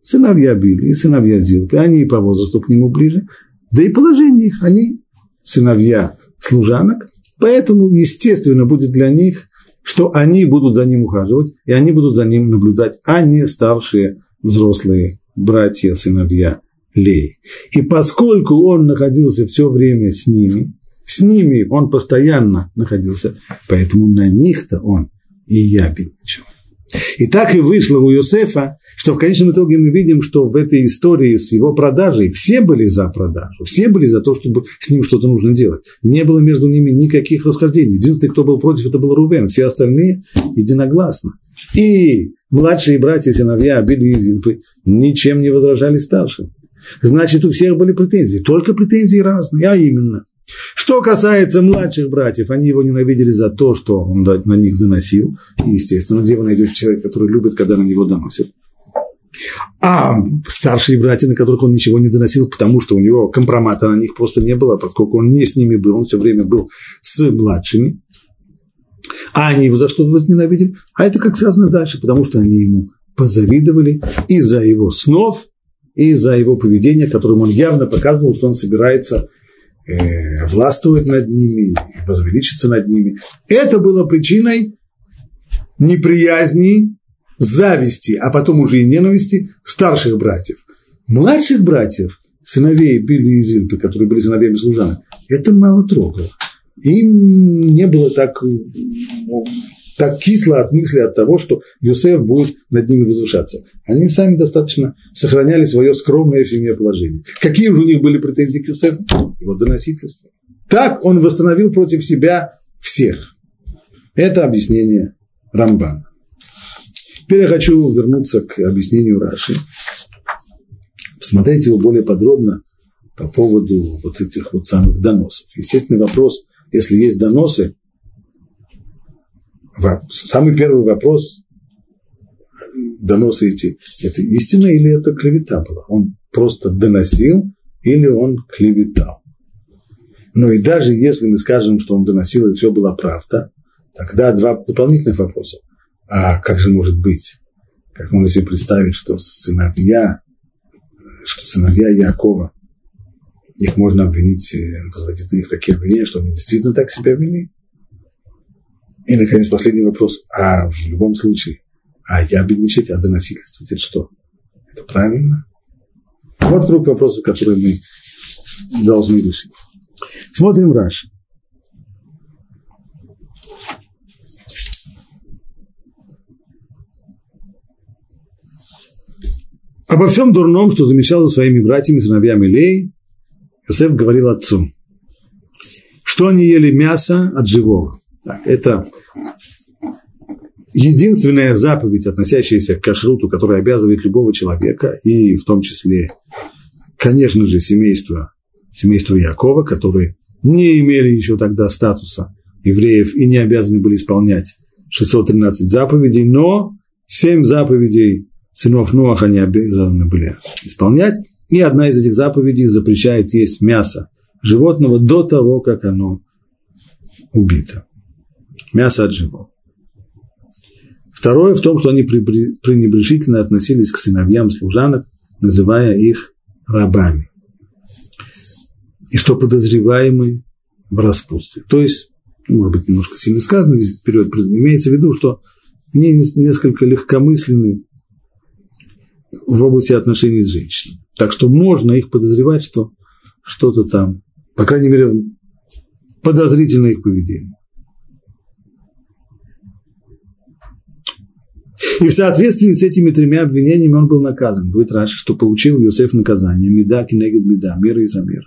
Сыновья Билли и сыновья Дилпы, они и по возрасту к нему ближе, да и положение их, они сыновья служанок, поэтому, естественно, будет для них, что они будут за ним ухаживать, и они будут за ним наблюдать, а не старшие взрослые братья, сыновья Лей. И поскольку он находился все время с ними, с ними он постоянно находился, поэтому на них-то он и ябедничал. И так и вышло у Иосифа, что в конечном итоге мы видим, что в этой истории с его продажей все были за продажу, все были за то, чтобы с ним что-то нужно делать. Не было между ними никаких расхождений. Единственный, кто был против, это был Рувен, все остальные единогласно. И младшие братья, сыновья Абили и Зильпы ничем не возражали старшим. Значит, у всех были претензии, только претензии разные, а именно – что касается младших братьев, они его ненавидели за то, что он на них доносил. Естественно, где вы найдете человека, который любит, когда на него доносят. А старшие братья, на которых он ничего не доносил, потому что у него компромата на них просто не было, поскольку он не с ними был, он все время был с младшими. А они его за что возненавидели? А это как сказано дальше, потому что они ему позавидовали из-за его снов, и из-за его поведения, которым он явно показывал, что он собирается э, над ними, возвеличиться над ними. Это было причиной неприязни, зависти, а потом уже и ненависти старших братьев. Младших братьев, сыновей Билли и Зильпы, которые были сыновьями служанок, это мало трогало. Им не было так так кисло от мысли от того, что Юсеф будет над ними возвышаться. Они сами достаточно сохраняли свое скромное в семье положение. Какие же у них были претензии к Юсефу? Его доносительство. Так он восстановил против себя всех. Это объяснение Рамбана. Теперь я хочу вернуться к объяснению Раши. Посмотрите его более подробно по поводу вот этих вот самых доносов. Естественный вопрос, если есть доносы, самый первый вопрос, доносы эти, это истина или это клевета была? Он просто доносил или он клеветал? Но и даже если мы скажем, что он доносил, и все была правда, тогда два дополнительных вопроса. А как же может быть? Как можно себе представить, что сыновья, что сыновья Якова, их можно обвинить, возводить на них такие обвинения, что они действительно так себя вели? И, наконец, последний вопрос. А в любом случае, а я бедничать, а доносительство, это что? Это правильно? Вот круг вопросов, которые мы должны решить. Смотрим Раши. Обо всем дурном, что замечал за своими братьями, сыновьями Лей, Йосеф говорил отцу, что они ели мясо от живого. Так, это единственная заповедь, относящаяся к кашруту, которая обязывает любого человека, и в том числе, конечно же, семейство, семейство Якова, которые не имели еще тогда статуса евреев и не обязаны были исполнять 613 заповедей, но 7 заповедей сынов Ноаха они обязаны были исполнять, и одна из этих заповедей запрещает есть мясо животного до того, как оно убито. Мясо от живого. Второе в том, что они пренебрежительно относились к сыновьям служанок, называя их рабами. И что подозреваемые в распутстве. То есть, может быть, немножко сильно сказано здесь вперед, имеется в виду, что они несколько легкомысленны в области отношений с женщиной. Так что можно их подозревать, что что-то там, по крайней мере, подозрительное их поведение. И в соответствии с этими тремя обвинениями он был наказан. Говорит Раши, что получил Иосиф наказание. Меда, кинегет меда, меры и за меры.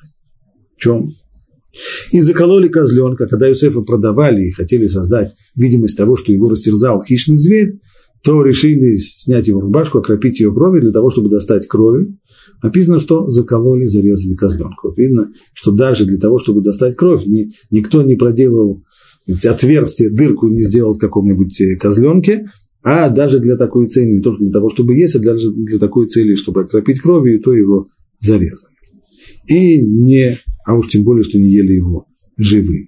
В чем? И закололи козленка, когда Иосифа продавали и хотели создать видимость того, что его растерзал хищный зверь, то решили снять его рубашку, окропить ее кровью для того, чтобы достать крови. Написано, что закололи, зарезали козленка. Видно, что даже для того, чтобы достать кровь, ни, никто не проделал отверстие, дырку не сделал в каком-нибудь э, козленке, а даже для такой цели, не только для того, чтобы есть, а даже для такой цели, чтобы окропить кровью, то его зарезали. И не, а уж тем более, что не ели его живым.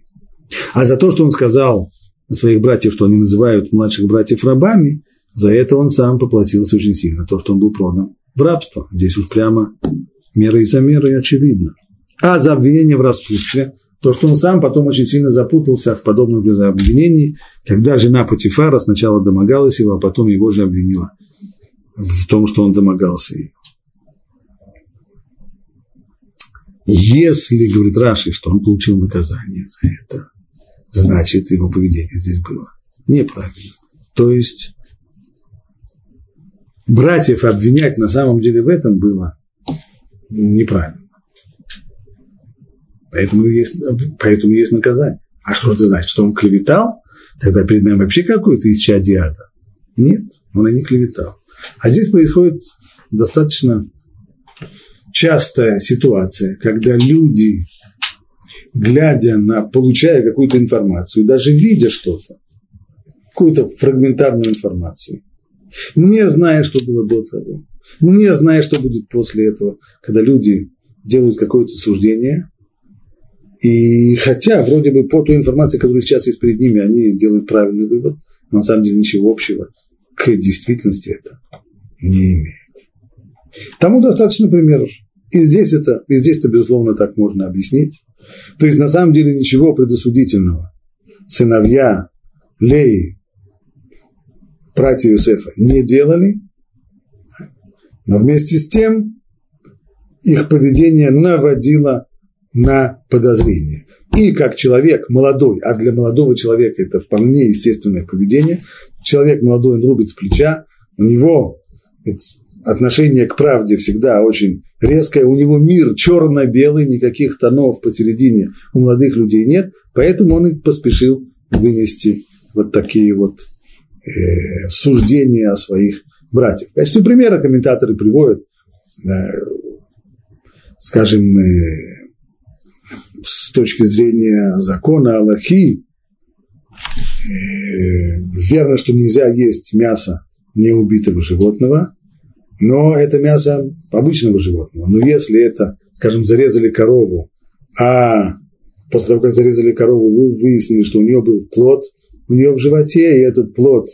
А за то, что он сказал своих братьев, что они называют младших братьев рабами, за это он сам поплатился очень сильно, то, что он был продан в рабство. Здесь уж прямо меры и за мерой очевидно. А за обвинение в распутстве, то, что он сам потом очень сильно запутался в подобном обвинении, когда жена Патифара сначала домогалась его, а потом его же обвинила в том, что он домогался ее. Если, говорит Раши, что он получил наказание за это, значит, его поведение здесь было неправильно. То есть, братьев обвинять на самом деле в этом было неправильно. Поэтому есть, поэтому есть наказание. А что это значит? Что он клеветал? Тогда перед нами вообще какой-то из ада. Нет, он и не клеветал. А здесь происходит достаточно частая ситуация, когда люди, глядя на, получая какую-то информацию, даже видя что-то, какую-то фрагментарную информацию, не зная, что было до того, не зная, что будет после этого, когда люди делают какое-то суждение, и хотя вроде бы по той информации, которая сейчас есть перед ними, они делают правильный вывод, но на самом деле ничего общего к действительности это не имеет. Тому достаточно примеров. И здесь это, и здесь это, безусловно, так можно объяснить. То есть, на самом деле, ничего предосудительного. Сыновья Леи, братья Иосифа, не делали, но вместе с тем их поведение наводило на подозрение. И как человек молодой, а для молодого человека это вполне естественное поведение, человек молодой, он рубит с плеча, у него отношение к правде всегда очень резкое, у него мир черно-белый, никаких тонов посередине у молодых людей нет, поэтому он и поспешил вынести вот такие вот э, суждения о своих братьях. В качестве примера комментаторы приводят, э, скажем, э, точки зрения закона Аллахи, э, верно, что нельзя есть мясо неубитого животного, но это мясо обычного животного. Но если это, скажем, зарезали корову, а после того, как зарезали корову, вы выяснили, что у нее был плод у нее в животе, и этот плод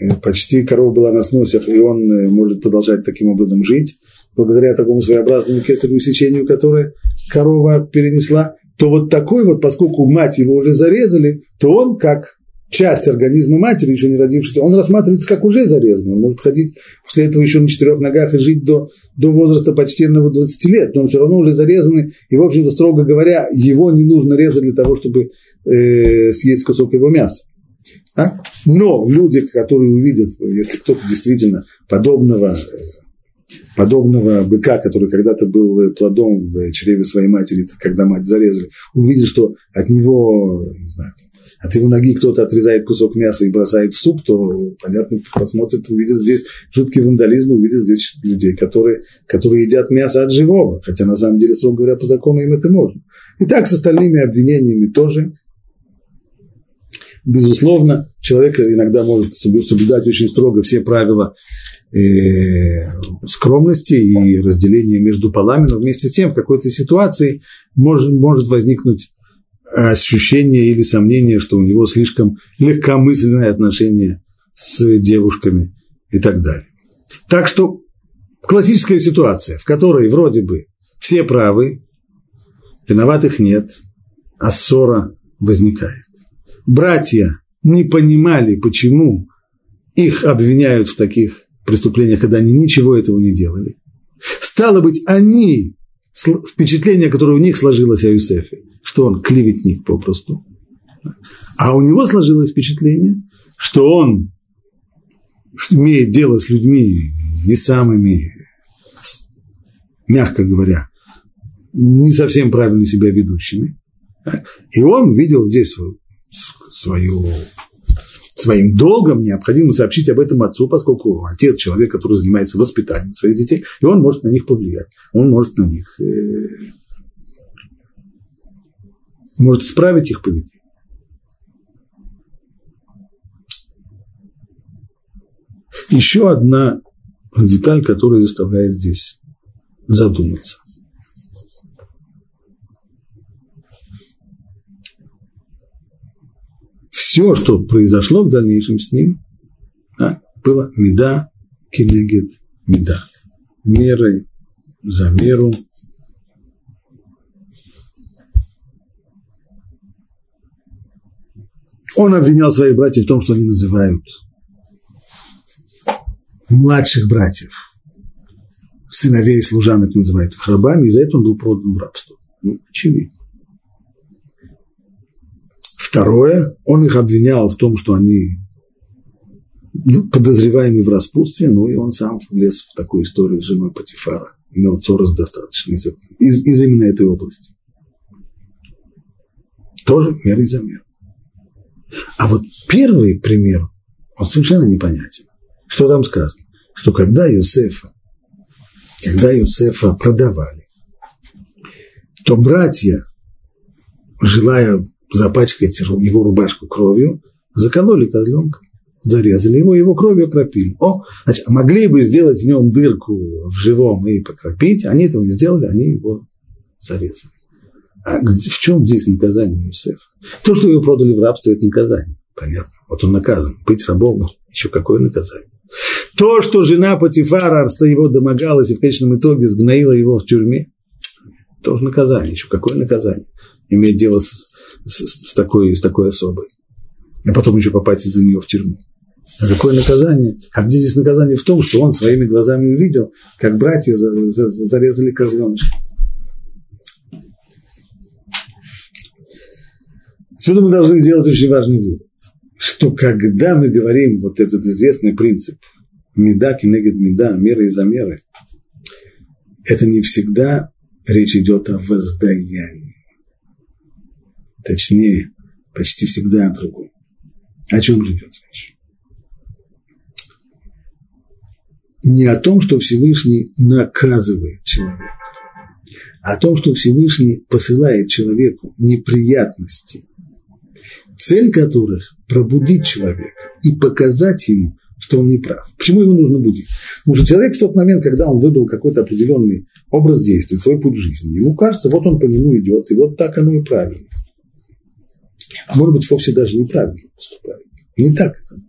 э, почти корова была на сносях, и он э, может продолжать таким образом жить, благодаря такому своеобразному кесареву сечению, которое корова перенесла, то вот такой вот, поскольку мать его уже зарезали, то он как часть организма матери, еще не родившийся, он рассматривается как уже зарезанный. Он может ходить после этого еще на четырех ногах и жить до, до возраста почтенного 20 лет, но он все равно уже зарезанный, и, в общем-то, строго говоря, его не нужно резать для того, чтобы э, съесть кусок его мяса. А? Но люди, которые увидят, если кто-то действительно подобного подобного быка, который когда-то был плодом в чреве своей матери, когда мать зарезали, увидит, что от него, не знаю, от его ноги кто-то отрезает кусок мяса и бросает в суп, то, понятно, посмотрит, увидит здесь жуткий вандализм, увидит здесь людей, которые, которые едят мясо от живого, хотя на самом деле, строго говоря, по закону им это можно. И так с остальными обвинениями тоже. Безусловно, человек иногда может соблюдать очень строго все правила э, скромности и разделения между полами, но вместе с тем в какой-то ситуации может, может возникнуть ощущение или сомнение, что у него слишком легкомысленное отношение с девушками и так далее. Так что классическая ситуация, в которой вроде бы все правы, виноватых нет, а ссора возникает. Братья не понимали, почему их обвиняют в таких преступлениях, когда они ничего этого не делали. Стало быть, они, впечатление, которое у них сложилось о Юсефе, что он клеветник попросту, а у него сложилось впечатление, что он имеет дело с людьми не самыми, мягко говоря, не совсем правильно себя ведущими. И он видел здесь свою, свою, своим долгом необходимо сообщить об этом отцу, поскольку отец человек, который занимается воспитанием своих детей, и он может на них повлиять, он может на них, э, может исправить их поведение. Еще одна деталь, которая заставляет здесь задуматься. Все, что произошло в дальнейшем с ним, да, было меда кенегет меда. Мерой за меру. Он обвинял своих братьев в том, что они называют младших братьев, сыновей служанок называют их рабами, и за это он был продан в рабство. Ну, очевидно. Второе, он их обвинял в том, что они подозреваемы в распутстве, ну и он сам влез в такую историю с женой Патифара. Имел цорос достаточно из, из, из именно этой области. Тоже мер за мер. А вот первый пример, он совершенно непонятен. Что там сказано? Что когда Юсефа, когда Юсефа продавали, то братья, желая запачкать его рубашку кровью, закололи козленка, зарезали его, его кровью окропили. О, значит, могли бы сделать в нем дырку в живом и покропить, они этого не сделали, они его зарезали. А в чем здесь наказание Юсефа? То, что его продали в рабство, это наказание. Понятно. Вот он наказан. Быть рабом, еще какое наказание. То, что жена Патифара его домогалась и в конечном итоге сгноила его в тюрьме, тоже наказание. Еще какое наказание? Иметь дело с, с, с, такой, с такой особой. А потом еще попасть из-за нее в тюрьму. А какое наказание? А где здесь наказание? В том, что он своими глазами увидел, как братья зарезали козленочка. Отсюда мы должны сделать очень важный вывод, что когда мы говорим вот этот известный принцип меда кинегет меда, меры и замеры, это не всегда речь идет о воздаянии. Точнее, почти всегда о другом. О чем же идет речь? Не о том, что Всевышний наказывает человека, а о том, что Всевышний посылает человеку неприятности, цель которых – пробудить человека и показать ему, что он не прав. Почему его нужно будить? Потому что человек в тот момент, когда он выбрал какой-то определенный образ действия, свой путь жизни, ему кажется, вот он по нему идет, и вот так оно и правильно а может быть, вовсе даже неправильно поступает. Не так это.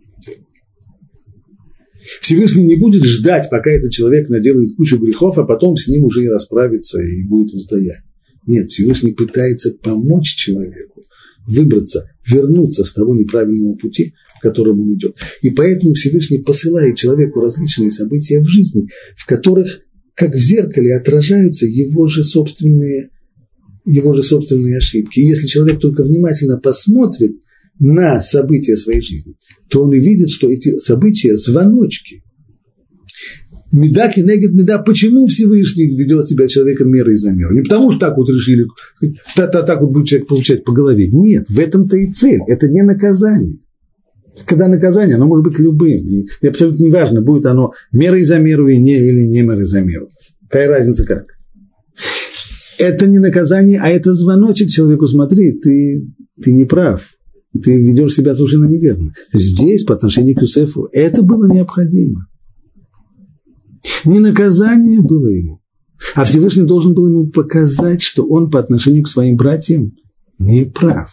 Всевышний не будет ждать, пока этот человек наделает кучу грехов, а потом с ним уже и расправится, и будет воздаяние. Нет, Всевышний пытается помочь человеку выбраться, вернуться с того неправильного пути, в котором он идет. И поэтому Всевышний посылает человеку различные события в жизни, в которых, как в зеркале, отражаются его же собственные его же собственные ошибки. И если человек только внимательно посмотрит на события своей жизни, то он и видит, что эти события – звоночки. Меда кинегет меда. Почему Всевышний ведет себя человеком мерой за меру? Не потому, что так вот решили, так, так, так вот будет человек получать по голове. Нет, в этом-то и цель. Это не наказание. Когда наказание, оно может быть любым. И абсолютно неважно, будет оно мерой за меру и не, или не мерой за меру. Какая разница как это не наказание, а это звоночек человеку, смотри, ты, ты не прав. ты ведешь себя совершенно неверно. Здесь, по отношению к Юсефу, это было необходимо. Не наказание было ему, а Всевышний должен был ему показать, что он по отношению к своим братьям не прав.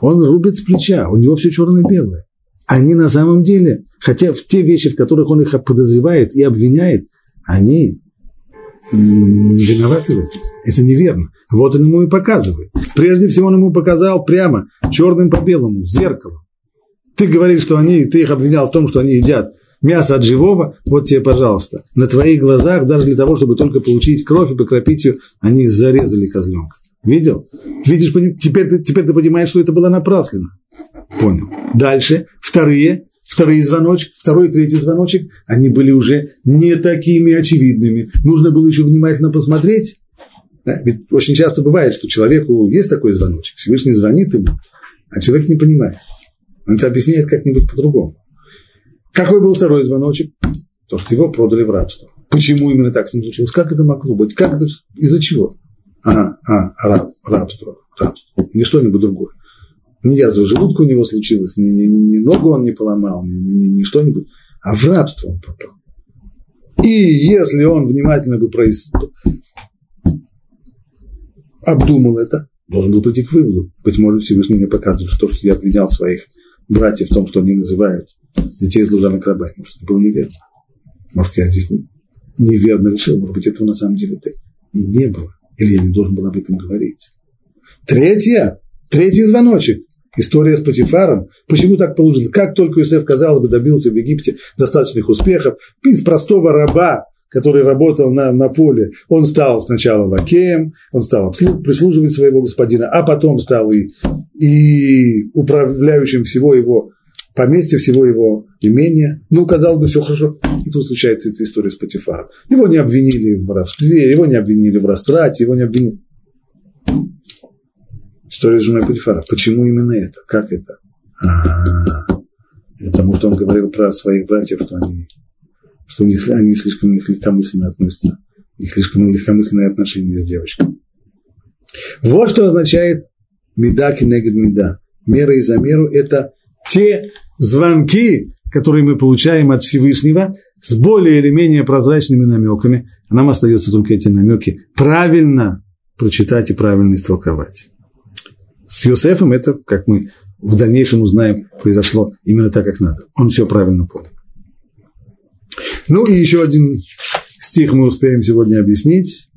Он рубит с плеча, у него все черно-белое. Они на самом деле, хотя в те вещи, в которых он их подозревает и обвиняет, они виноваты в этом. Это неверно. Вот он ему и показывает. Прежде всего он ему показал прямо, черным по белому, зеркало. Ты говоришь, что они, ты их обвинял в том, что они едят мясо от живого, вот тебе, пожалуйста. На твоих глазах, даже для того, чтобы только получить кровь и покропить ее, они зарезали козленка. Видел? Видишь, теперь ты, теперь ты понимаешь, что это было напрасленно. Понял. Дальше, вторые, вторые звоночек, второй и третий звоночек, они были уже не такими очевидными. Нужно было еще внимательно посмотреть. Да? Ведь очень часто бывает, что человеку есть такой звоночек, Всевышний звонит ему, а человек не понимает. Он это объясняет как-нибудь по-другому. Какой был второй звоночек? То, что его продали в рабство. Почему именно так с ним случилось? Как это могло быть? Как это? Из-за чего? Ага, а, раб, рабство, рабство. Не что-нибудь другое. Не язва желудка у него случилась, ни, ни, ни, ни ногу он не поломал, ни, ни, ни, ни что-нибудь, а в рабство он попал. И если он внимательно бы произ... обдумал это, должен был прийти к выводу. Быть может, Всевышний мне показывает, что то, что я обвинял своих братьев в том, что они называют детей служанок рабами. Может, это было неверно. Может, я здесь неверно решил. Может быть, этого на самом деле -то и не было. Или я не должен был об этом говорить. Третье, третий звоночек. История с Патифаром. Почему так получилось? Как только Юсеф, казалось бы, добился в Египте достаточных успехов, из простого раба, который работал на, на поле, он стал сначала лакеем, он стал прислуживать своего господина, а потом стал и, и управляющим всего его поместья, всего его имения. Ну, казалось бы, все хорошо. И тут случается эта история с Патифаром. Его не обвинили в воровстве, его не обвинили в растрате, его не обвинили. История с женой Патифара. Почему именно это? Как это? А-а-а. Потому что он говорил про своих братьев, что они, что у них, они слишком легкомысленно относятся. У них слишком легкомысленные отношения с девочкой. Вот что означает меда кинегед меда. Мера и за меру – это те звонки, которые мы получаем от Всевышнего, с более или менее прозрачными намеками, а нам остается только эти намеки правильно прочитать и правильно истолковать. С Йосефом это, как мы в дальнейшем узнаем, произошло именно так, как надо. Он все правильно понял. Ну и еще один стих мы успеем сегодня объяснить.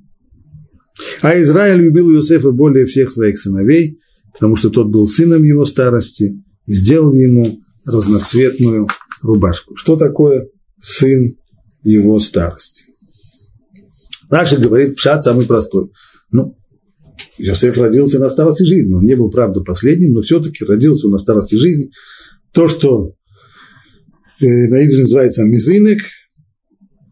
А Израиль любил Иосифа более всех своих сыновей, потому что тот был сыном его старости, и сделал ему разноцветную рубашку. Что такое сын его старости? Раши говорит, пшат самый простой. Ну, Иосиф родился на старости жизни. Он не был, правда, последним, но все-таки родился на старости жизни. То, что э, на идре называется мизинек,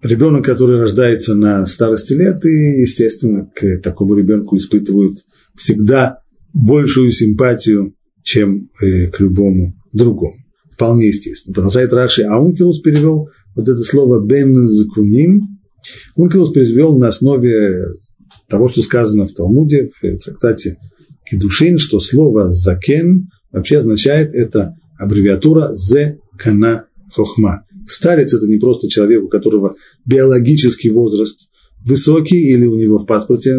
ребенок, который рождается на старости лет, и, естественно, к такому ребенку испытывают всегда большую симпатию, чем э, к любому другому. Вполне естественно. Продолжает Раши, а Ункилус перевел вот это слово «бен закуним». Ункилус перевел на основе того, что сказано в Талмуде, в трактате Кедушин, что слово «закен» вообще означает, это аббревиатура «зе кана хохма». Старец – это не просто человек, у которого биологический возраст высокий, или у него в паспорте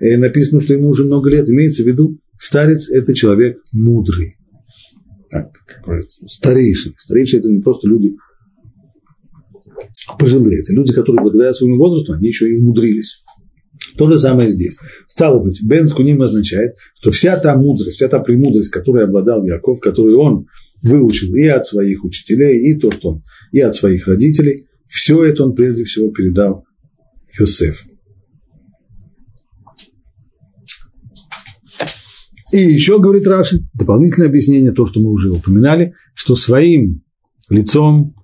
э, написано, что ему уже много лет. Имеется в виду, старец – это человек мудрый. Старейшины. Старейшины – это не просто люди пожилые, это люди, которые благодаря своему возрасту, они еще и умудрились. То же самое здесь. Стало быть, Бен Скуним означает, что вся та мудрость, вся та премудрость, которой обладал Яков, которую он выучил и от своих учителей, и то, что он, и от своих родителей, все это он прежде всего передал Йосефу. И еще, говорит Раши, дополнительное объяснение, то, что мы уже упоминали, что своим лицом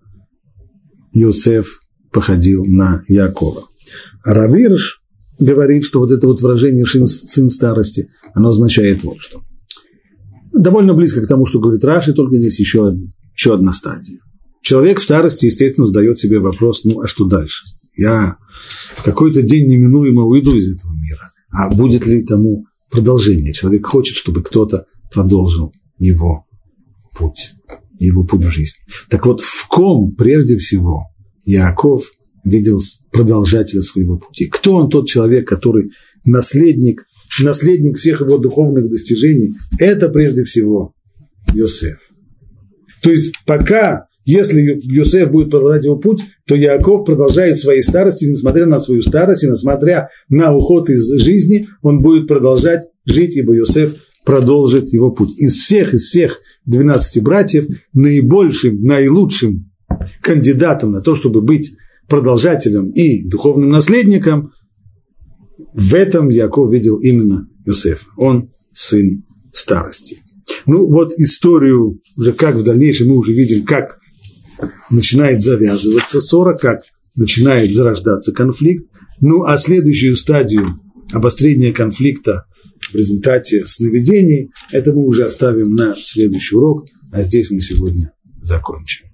Йосеф походил на Якова. Равирш говорит, что вот это вот выражение «сын старости», оно означает вот что. Довольно близко к тому, что говорит Раши, только здесь еще, еще одна стадия. Человек в старости, естественно, задает себе вопрос, ну, а что дальше? Я в какой-то день неминуемо уйду из этого мира. А будет ли тому продолжение? Человек хочет, чтобы кто-то продолжил его путь, его путь в жизни. Так вот, в ком прежде всего Яков видел продолжателя своего пути? Кто он тот человек, который наследник, наследник всех его духовных достижений? Это прежде всего Йосеф. То есть пока, если Йосеф будет продолжать его путь, то Яков продолжает своей старости, несмотря на свою старость и несмотря на уход из жизни, он будет продолжать жить, ибо Йосеф продолжит его путь. Из всех, из всех 12 братьев наибольшим, наилучшим кандидатом на то, чтобы быть продолжателем и духовным наследником, в этом Яков видел именно Йосеф. Он сын старости. Ну вот историю, уже как в дальнейшем мы уже видим, как начинает завязываться ссора, как начинает зарождаться конфликт. Ну а следующую стадию обострения конфликта в результате сновидений, это мы уже оставим на следующий урок, а здесь мы сегодня закончим.